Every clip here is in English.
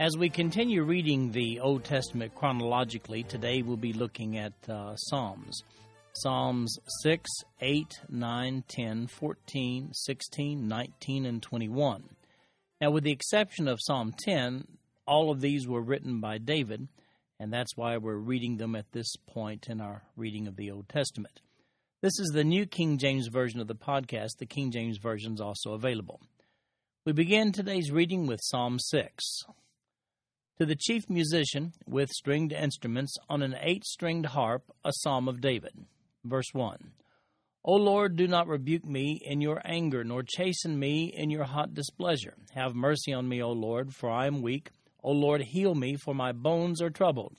As we continue reading the Old Testament chronologically, today we'll be looking at uh, Psalms. Psalms 6, 8, 9, 10, 14, 16, 19, and 21. Now, with the exception of Psalm 10, all of these were written by David, and that's why we're reading them at this point in our reading of the Old Testament. This is the New King James Version of the podcast. The King James Version is also available. We begin today's reading with Psalm 6. To the chief musician with stringed instruments on an eight stringed harp, a psalm of David. Verse 1 O Lord, do not rebuke me in your anger, nor chasten me in your hot displeasure. Have mercy on me, O Lord, for I am weak. O Lord, heal me, for my bones are troubled.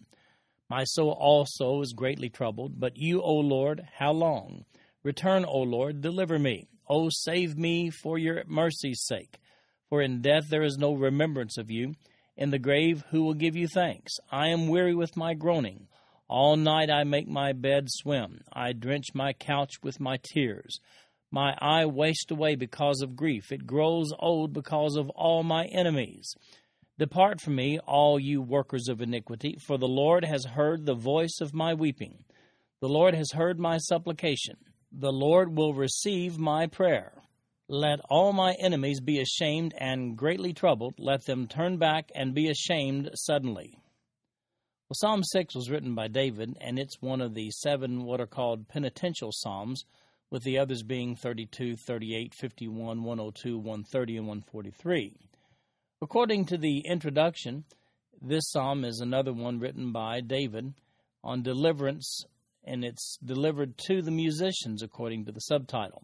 My soul also is greatly troubled, but you, O Lord, how long? Return, O Lord, deliver me. O save me for your mercy's sake. For in death there is no remembrance of you in the grave, who will give you thanks? I am weary with my groaning. All night I make my bed swim. I drench my couch with my tears. My eye wastes away because of grief. It grows old because of all my enemies. Depart from me, all you workers of iniquity, for the Lord has heard the voice of my weeping. The Lord has heard my supplication. The Lord will receive my prayer. Let all my enemies be ashamed and greatly troubled. Let them turn back and be ashamed suddenly. Well, Psalm 6 was written by David, and it's one of the seven what are called penitential psalms, with the others being 32, 38, 51, 102, 130, and 143. According to the introduction, this psalm is another one written by David on deliverance, and it's delivered to the musicians according to the subtitle.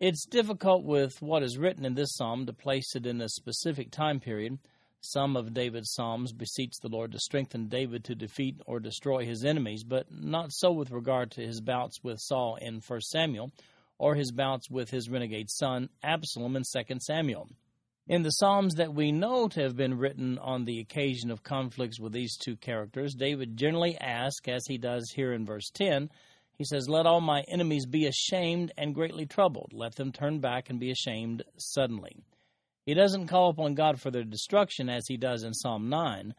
It's difficult with what is written in this psalm to place it in a specific time period. Some of David's psalms beseech the Lord to strengthen David to defeat or destroy his enemies, but not so with regard to his bouts with Saul in 1 Samuel or his bouts with his renegade son Absalom in 2 Samuel. In the Psalms that we know to have been written on the occasion of conflicts with these two characters, David generally asks, as he does here in verse 10, he says, Let all my enemies be ashamed and greatly troubled. Let them turn back and be ashamed suddenly. He doesn't call upon God for their destruction as he does in Psalm 9.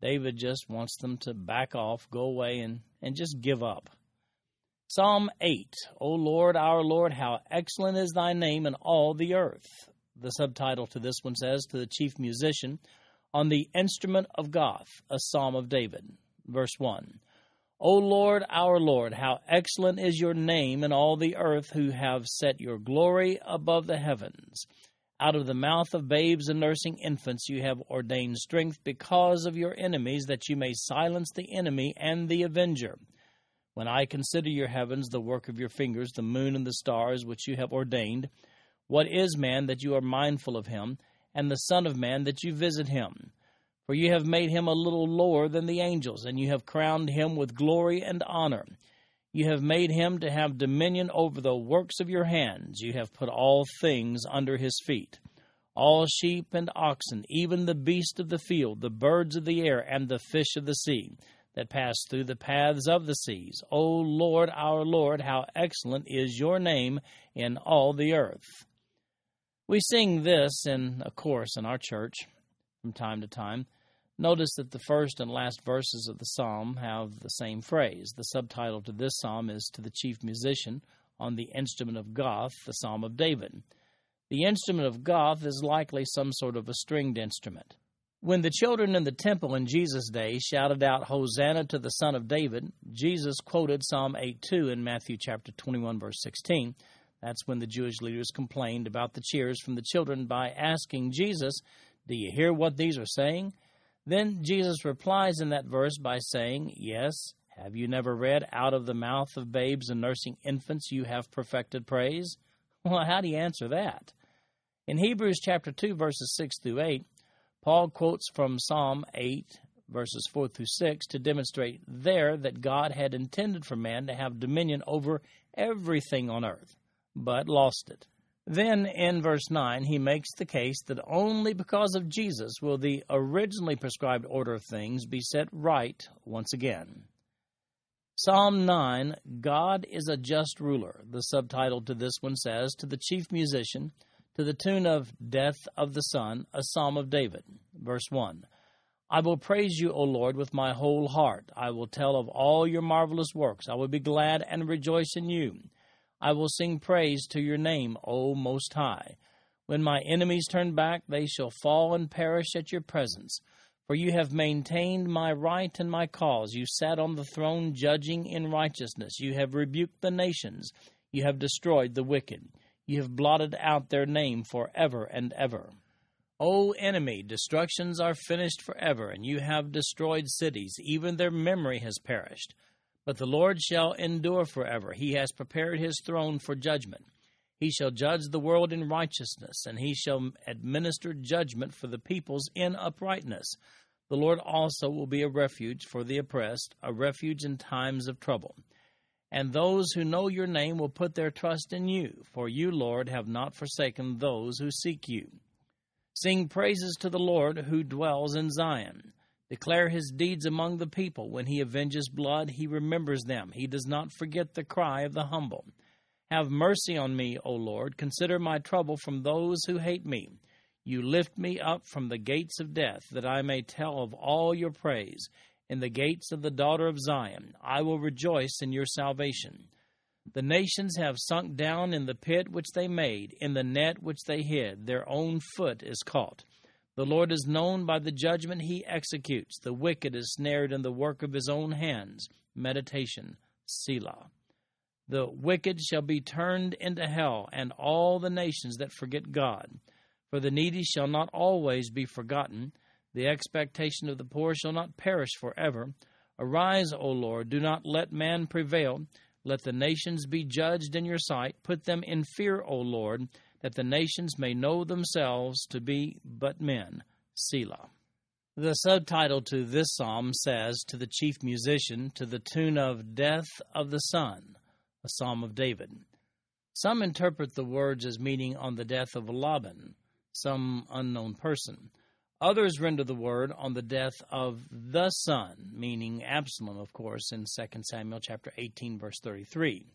David just wants them to back off, go away, and, and just give up. Psalm 8 O Lord, our Lord, how excellent is thy name in all the earth. The subtitle to this one says, To the chief musician, on the instrument of Gath, a psalm of David. Verse 1 O Lord, our Lord, how excellent is your name in all the earth, who have set your glory above the heavens. Out of the mouth of babes and nursing infants you have ordained strength because of your enemies, that you may silence the enemy and the avenger. When I consider your heavens, the work of your fingers, the moon and the stars which you have ordained, what is man that you are mindful of him, and the Son of Man that you visit him? For you have made him a little lower than the angels, and you have crowned him with glory and honor. You have made him to have dominion over the works of your hands. You have put all things under his feet all sheep and oxen, even the beast of the field, the birds of the air, and the fish of the sea that pass through the paths of the seas. O Lord, our Lord, how excellent is your name in all the earth. We sing this in a chorus in our church from time to time. Notice that the first and last verses of the psalm have the same phrase. The subtitle to this psalm is To the Chief Musician on the Instrument of Gath, the Psalm of David. The instrument of Gath is likely some sort of a stringed instrument. When the children in the temple in Jesus' day shouted out, Hosanna to the Son of David, Jesus quoted Psalm 8:2 in Matthew chapter 21, verse 16. That's when the Jewish leaders complained about the cheers from the children by asking Jesus, Do you hear what these are saying? Then Jesus replies in that verse by saying, Yes, have you never read, Out of the mouth of babes and nursing infants you have perfected praise? Well, how do you answer that? In Hebrews chapter 2, verses 6 through 8, Paul quotes from Psalm 8, verses 4 through 6, to demonstrate there that God had intended for man to have dominion over everything on earth, but lost it. Then in verse 9, he makes the case that only because of Jesus will the originally prescribed order of things be set right once again. Psalm 9, God is a just ruler. The subtitle to this one says, To the chief musician, to the tune of Death of the Son, a psalm of David. Verse 1 I will praise you, O Lord, with my whole heart. I will tell of all your marvelous works. I will be glad and rejoice in you. I will sing praise to your name, O Most High. When my enemies turn back, they shall fall and perish at your presence. For you have maintained my right and my cause. You sat on the throne judging in righteousness. You have rebuked the nations. You have destroyed the wicked. You have blotted out their name for ever and ever. O enemy, destructions are finished forever, and you have destroyed cities, even their memory has perished. But the Lord shall endure forever. He has prepared his throne for judgment. He shall judge the world in righteousness, and he shall administer judgment for the peoples in uprightness. The Lord also will be a refuge for the oppressed, a refuge in times of trouble. And those who know your name will put their trust in you, for you, Lord, have not forsaken those who seek you. Sing praises to the Lord who dwells in Zion. Declare his deeds among the people. When he avenges blood, he remembers them. He does not forget the cry of the humble. Have mercy on me, O Lord. Consider my trouble from those who hate me. You lift me up from the gates of death, that I may tell of all your praise. In the gates of the daughter of Zion, I will rejoice in your salvation. The nations have sunk down in the pit which they made, in the net which they hid. Their own foot is caught. The Lord is known by the judgment he executes. The wicked is snared in the work of his own hands. Meditation, Selah. The wicked shall be turned into hell, and all the nations that forget God. For the needy shall not always be forgotten. The expectation of the poor shall not perish forever. Arise, O Lord, do not let man prevail. Let the nations be judged in your sight. Put them in fear, O Lord, that the nations may know themselves to be but men. Selah. The subtitle to this psalm says, To the chief musician, to the tune of Death of the Son, a psalm of David. Some interpret the words as meaning on the death of Laban, some unknown person. Others render the word on the death of the son, meaning Absalom, of course, in 2 Samuel chapter 18, verse 33,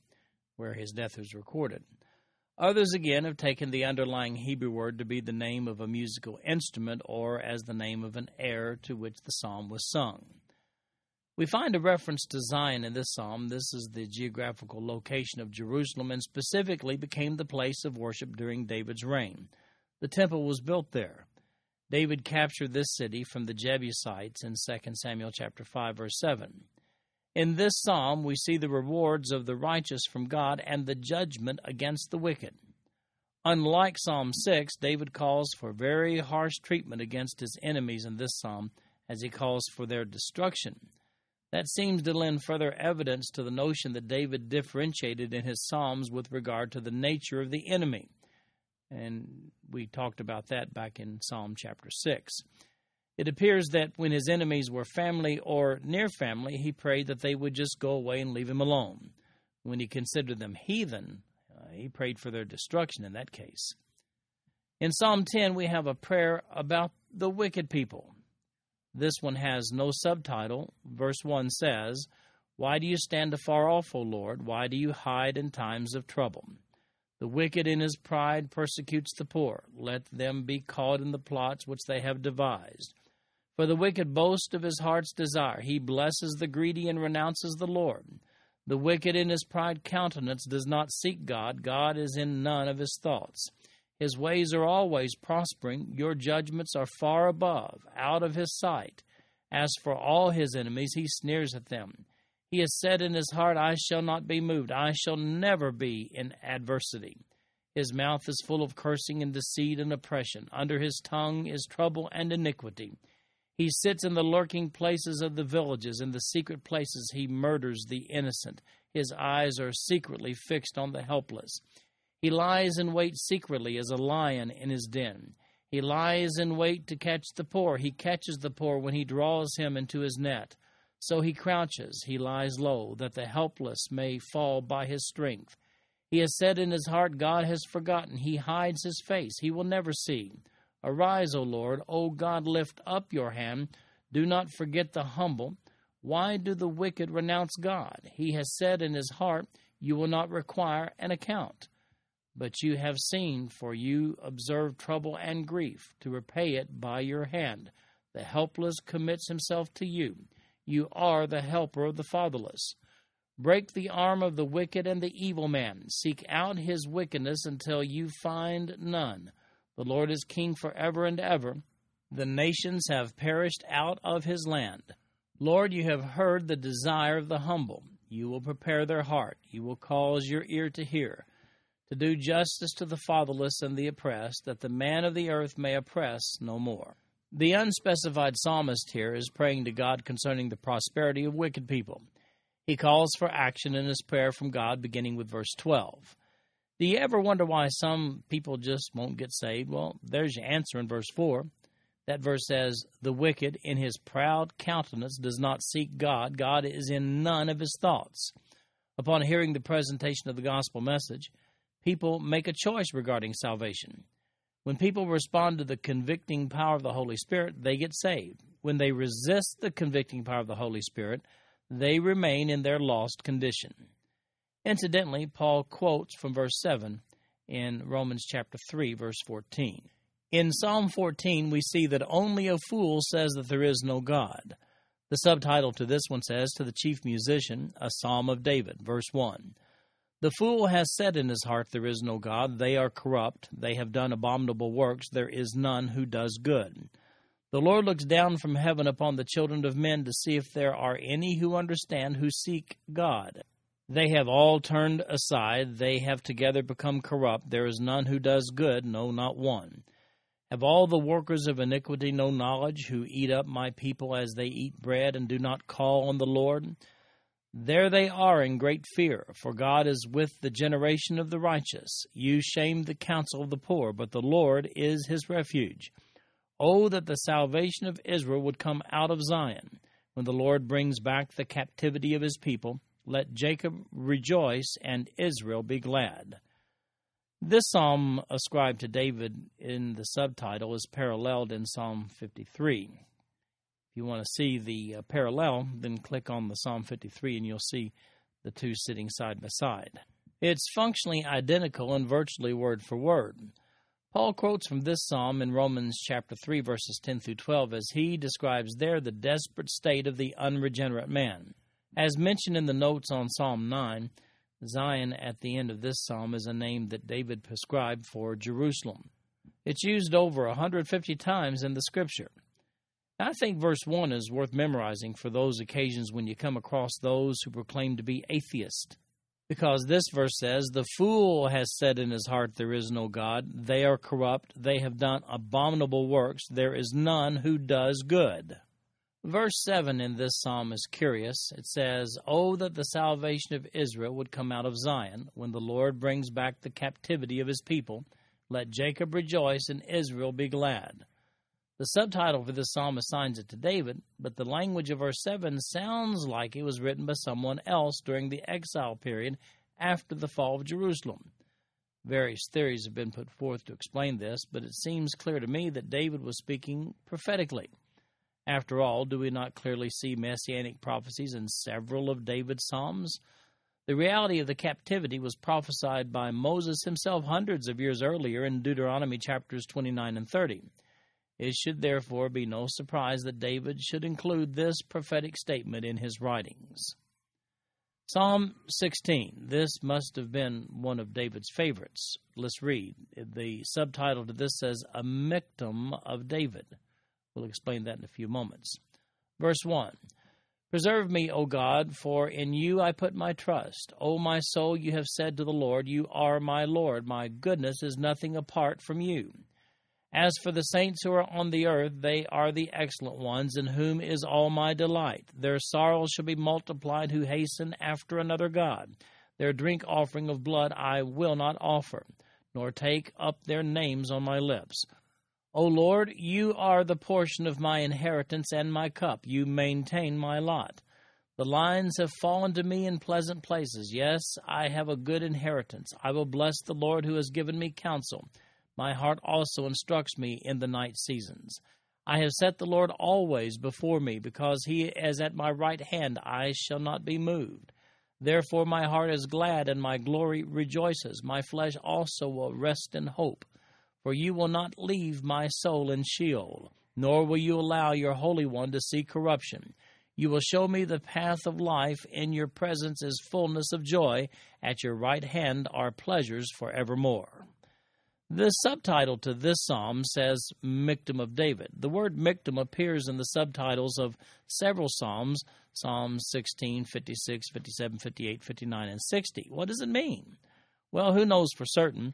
where his death is recorded. Others again have taken the underlying Hebrew word to be the name of a musical instrument or as the name of an air to which the psalm was sung. We find a reference to Zion in this psalm. This is the geographical location of Jerusalem and specifically became the place of worship during David's reign. The temple was built there. David captured this city from the Jebusites in 2 Samuel chapter 5 verse 7. In this psalm we see the rewards of the righteous from God and the judgment against the wicked. Unlike Psalm 6, David calls for very harsh treatment against his enemies in this psalm as he calls for their destruction. That seems to lend further evidence to the notion that David differentiated in his psalms with regard to the nature of the enemy. And we talked about that back in Psalm chapter 6. It appears that when his enemies were family or near family, he prayed that they would just go away and leave him alone. When he considered them heathen, uh, he prayed for their destruction in that case. In Psalm 10, we have a prayer about the wicked people. This one has no subtitle. Verse 1 says, Why do you stand afar off, O Lord? Why do you hide in times of trouble? The wicked in his pride persecutes the poor. Let them be caught in the plots which they have devised. For the wicked boast of his heart's desire. He blesses the greedy and renounces the Lord. The wicked in his pride countenance does not seek God. God is in none of his thoughts. His ways are always prospering. Your judgments are far above, out of his sight. As for all his enemies, he sneers at them. He has said in his heart, I shall not be moved. I shall never be in adversity. His mouth is full of cursing and deceit and oppression. Under his tongue is trouble and iniquity. He sits in the lurking places of the villages. In the secret places he murders the innocent. His eyes are secretly fixed on the helpless. He lies in wait secretly as a lion in his den. He lies in wait to catch the poor. He catches the poor when he draws him into his net. So he crouches, he lies low, that the helpless may fall by his strength. He has said in his heart, God has forgotten. He hides his face, he will never see. Arise, O Lord. O God, lift up your hand. Do not forget the humble. Why do the wicked renounce God? He has said in his heart, You will not require an account. But you have seen, for you observe trouble and grief, to repay it by your hand. The helpless commits himself to you. You are the helper of the fatherless. Break the arm of the wicked and the evil man. Seek out his wickedness until you find none. The Lord is king forever and ever. The nations have perished out of his land. Lord, you have heard the desire of the humble. You will prepare their heart. You will cause your ear to hear, to do justice to the fatherless and the oppressed, that the man of the earth may oppress no more. The unspecified psalmist here is praying to God concerning the prosperity of wicked people. He calls for action in his prayer from God, beginning with verse 12. Do you ever wonder why some people just won't get saved? Well, there's your answer in verse 4. That verse says, The wicked in his proud countenance does not seek God. God is in none of his thoughts. Upon hearing the presentation of the gospel message, people make a choice regarding salvation. When people respond to the convicting power of the Holy Spirit, they get saved. When they resist the convicting power of the Holy Spirit, they remain in their lost condition. Incidentally, Paul quotes from verse 7 in Romans chapter 3 verse 14. In Psalm 14, we see that only a fool says that there is no God. The subtitle to this one says, To the chief musician, a psalm of David, verse 1. The fool has said in his heart, There is no God. They are corrupt. They have done abominable works. There is none who does good. The Lord looks down from heaven upon the children of men to see if there are any who understand, who seek God. They have all turned aside. They have together become corrupt. There is none who does good, no, not one. Have all the workers of iniquity no knowledge, who eat up my people as they eat bread and do not call on the Lord? There they are in great fear, for God is with the generation of the righteous. You shame the counsel of the poor, but the Lord is his refuge. Oh, that the salvation of Israel would come out of Zion. When the Lord brings back the captivity of his people, let Jacob rejoice and Israel be glad. This psalm ascribed to David in the subtitle is paralleled in Psalm 53. If you want to see the uh, parallel, then click on the Psalm 53 and you'll see the two sitting side by side. It's functionally identical and virtually word for word. Paul quotes from this psalm in Romans chapter 3 verses 10 through 12 as he describes there the desperate state of the unregenerate man. As mentioned in the notes on Psalm 9, Zion at the end of this psalm is a name that David prescribed for Jerusalem. It's used over 150 times in the scripture. I think verse 1 is worth memorizing for those occasions when you come across those who proclaim to be atheist. Because this verse says, The fool has said in his heart, There is no God. They are corrupt. They have done abominable works. There is none who does good. Verse 7 in this psalm is curious. It says, Oh, that the salvation of Israel would come out of Zion, when the Lord brings back the captivity of his people. Let Jacob rejoice and Israel be glad. The subtitle for this psalm assigns it to David, but the language of verse 7 sounds like it was written by someone else during the exile period after the fall of Jerusalem. Various theories have been put forth to explain this, but it seems clear to me that David was speaking prophetically. After all, do we not clearly see messianic prophecies in several of David's Psalms? The reality of the captivity was prophesied by Moses himself hundreds of years earlier in Deuteronomy chapters 29 and 30. It should therefore be no surprise that David should include this prophetic statement in his writings. Psalm 16. This must have been one of David's favorites. Let's read. The subtitle to this says, A Michtam of David. We'll explain that in a few moments. Verse 1 Preserve me, O God, for in you I put my trust. O my soul, you have said to the Lord, You are my Lord. My goodness is nothing apart from you. As for the saints who are on the earth, they are the excellent ones, in whom is all my delight. Their sorrows shall be multiplied who hasten after another God. Their drink offering of blood I will not offer, nor take up their names on my lips. O Lord, you are the portion of my inheritance and my cup. You maintain my lot. The lines have fallen to me in pleasant places. Yes, I have a good inheritance. I will bless the Lord who has given me counsel. My heart also instructs me in the night seasons. I have set the Lord always before me, because he is at my right hand, I shall not be moved. Therefore my heart is glad, and my glory rejoices. My flesh also will rest in hope. For you will not leave my soul in Sheol, nor will you allow your Holy One to see corruption. You will show me the path of life. In your presence is fullness of joy. At your right hand are pleasures for evermore. The subtitle to this psalm says Michtam of David. The word Michtam appears in the subtitles of several psalms Psalms 16, 56, 57, 58, 59, and 60. What does it mean? Well, who knows for certain?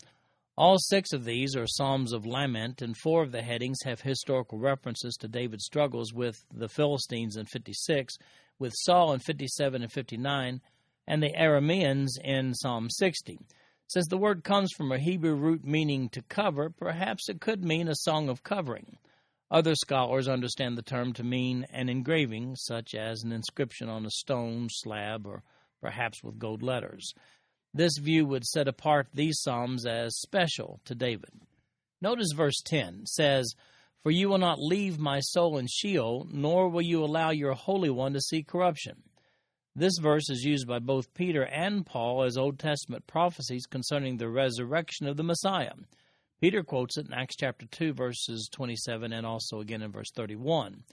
All six of these are Psalms of lament, and four of the headings have historical references to David's struggles with the Philistines in 56, with Saul in 57 and 59, and the Arameans in Psalm 60. Since the word comes from a Hebrew root meaning to cover, perhaps it could mean a song of covering. Other scholars understand the term to mean an engraving, such as an inscription on a stone slab or perhaps with gold letters. This view would set apart these psalms as special to David. Notice verse 10 says, For you will not leave my soul in Sheol, nor will you allow your Holy One to see corruption. This verse is used by both Peter and Paul as Old Testament prophecies concerning the resurrection of the Messiah. Peter quotes it in Acts chapter 2, verses 27, and also again in verse 31.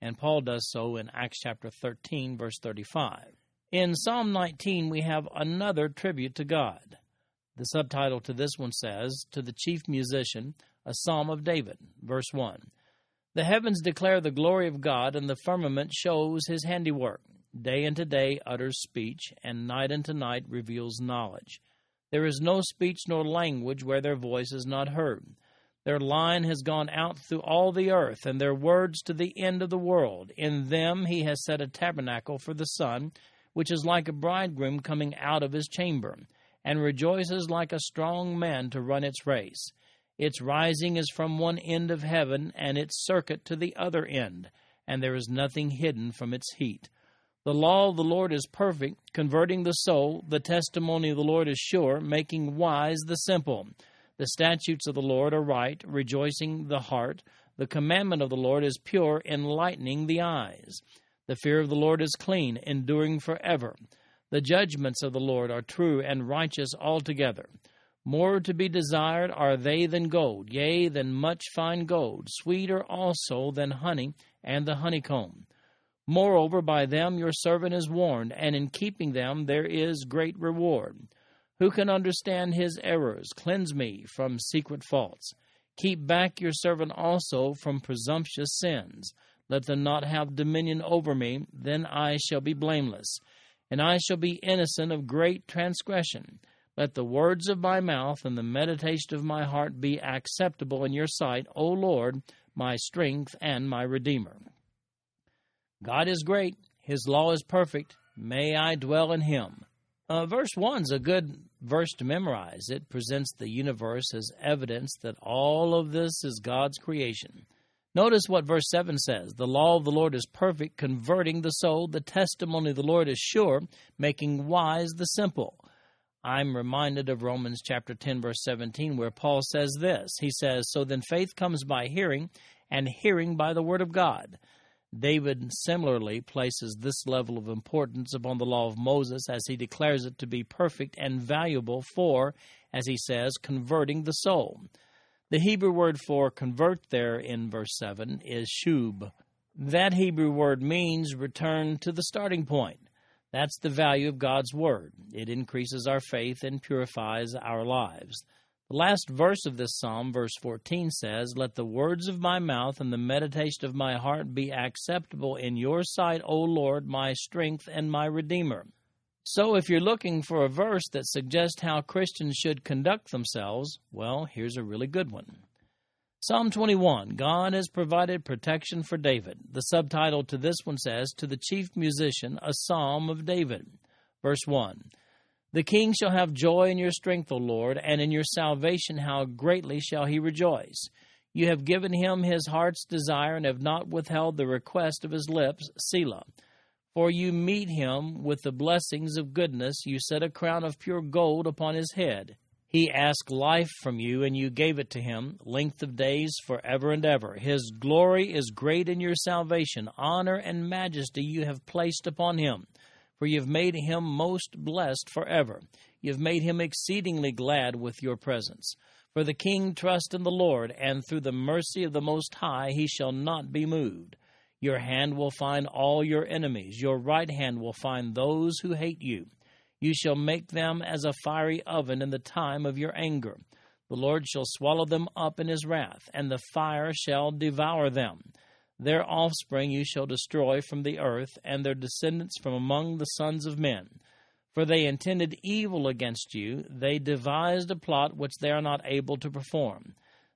And Paul does so in Acts chapter 13, verse 35. In Psalm 19, we have another tribute to God. The subtitle to this one says, To the chief musician, a psalm of David. Verse 1. The heavens declare the glory of God, and the firmament shows his handiwork. Day unto day utters speech, and night unto night reveals knowledge. There is no speech nor language where their voice is not heard. Their line has gone out through all the earth, and their words to the end of the world. In them he has set a tabernacle for the sun, which is like a bridegroom coming out of his chamber, and rejoices like a strong man to run its race. Its rising is from one end of heaven, and its circuit to the other end, and there is nothing hidden from its heat. The law of the Lord is perfect, converting the soul. The testimony of the Lord is sure, making wise the simple. The statutes of the Lord are right, rejoicing the heart. The commandment of the Lord is pure, enlightening the eyes. The fear of the Lord is clean, enduring forever. The judgments of the Lord are true and righteous altogether. More to be desired are they than gold, yea, than much fine gold, sweeter also than honey and the honeycomb. Moreover, by them your servant is warned, and in keeping them there is great reward. Who can understand his errors? Cleanse me from secret faults. Keep back your servant also from presumptuous sins. Let them not have dominion over me, then I shall be blameless, and I shall be innocent of great transgression. Let the words of my mouth and the meditation of my heart be acceptable in your sight, O Lord, my strength and my Redeemer. God is great, His law is perfect. May I dwell in Him. Uh, verse 1 is a good verse to memorize. It presents the universe as evidence that all of this is God's creation. Notice what verse 7 says The law of the Lord is perfect, converting the soul. The testimony of the Lord is sure, making wise the simple. I'm reminded of Romans chapter 10, verse 17, where Paul says this. He says, So then faith comes by hearing, and hearing by the word of God. David similarly places this level of importance upon the law of Moses as he declares it to be perfect and valuable for, as he says, converting the soul. The Hebrew word for convert there in verse 7 is shub. That Hebrew word means return to the starting point. That's the value of God's word. It increases our faith and purifies our lives. The last verse of this psalm, verse 14, says, Let the words of my mouth and the meditation of my heart be acceptable in your sight, O Lord, my strength and my Redeemer. So, if you're looking for a verse that suggests how Christians should conduct themselves, well, here's a really good one. Psalm 21 God has provided protection for David. The subtitle to this one says, To the chief musician, a psalm of David. Verse 1 the king shall have joy in your strength, O Lord, and in your salvation how greatly shall he rejoice. You have given him his heart's desire and have not withheld the request of his lips, Selah. For you meet him with the blessings of goodness, you set a crown of pure gold upon his head. He asked life from you, and you gave it to him, length of days for ever and ever. His glory is great in your salvation. Honor and majesty you have placed upon him, for you have made him most blessed forever. You have made him exceedingly glad with your presence. For the king trusts in the Lord, and through the mercy of the Most High he shall not be moved. Your hand will find all your enemies, your right hand will find those who hate you. You shall make them as a fiery oven in the time of your anger. The Lord shall swallow them up in his wrath, and the fire shall devour them. Their offspring you shall destroy from the earth, and their descendants from among the sons of men. For they intended evil against you, they devised a plot which they are not able to perform.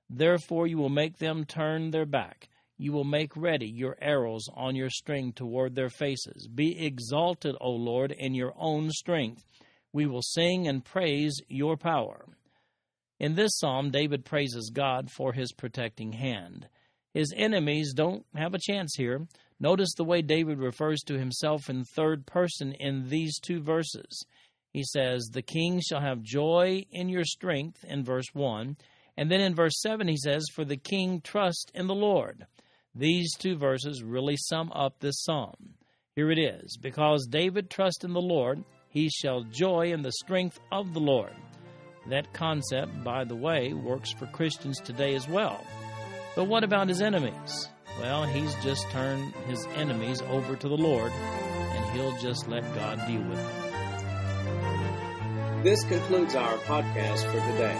Therefore you will make them turn their back. You will make ready your arrows on your string toward their faces. Be exalted, O Lord, in your own strength. We will sing and praise your power. In this psalm, David praises God for his protecting hand. His enemies don't have a chance here. Notice the way David refers to himself in third person in these two verses. He says, The king shall have joy in your strength, in verse 1. And then in verse 7, he says, For the king trust in the Lord. These two verses really sum up this psalm. Here it is Because David trusts in the Lord, he shall joy in the strength of the Lord. That concept, by the way, works for Christians today as well. But what about his enemies? Well, he's just turned his enemies over to the Lord, and he'll just let God deal with them. This concludes our podcast for today.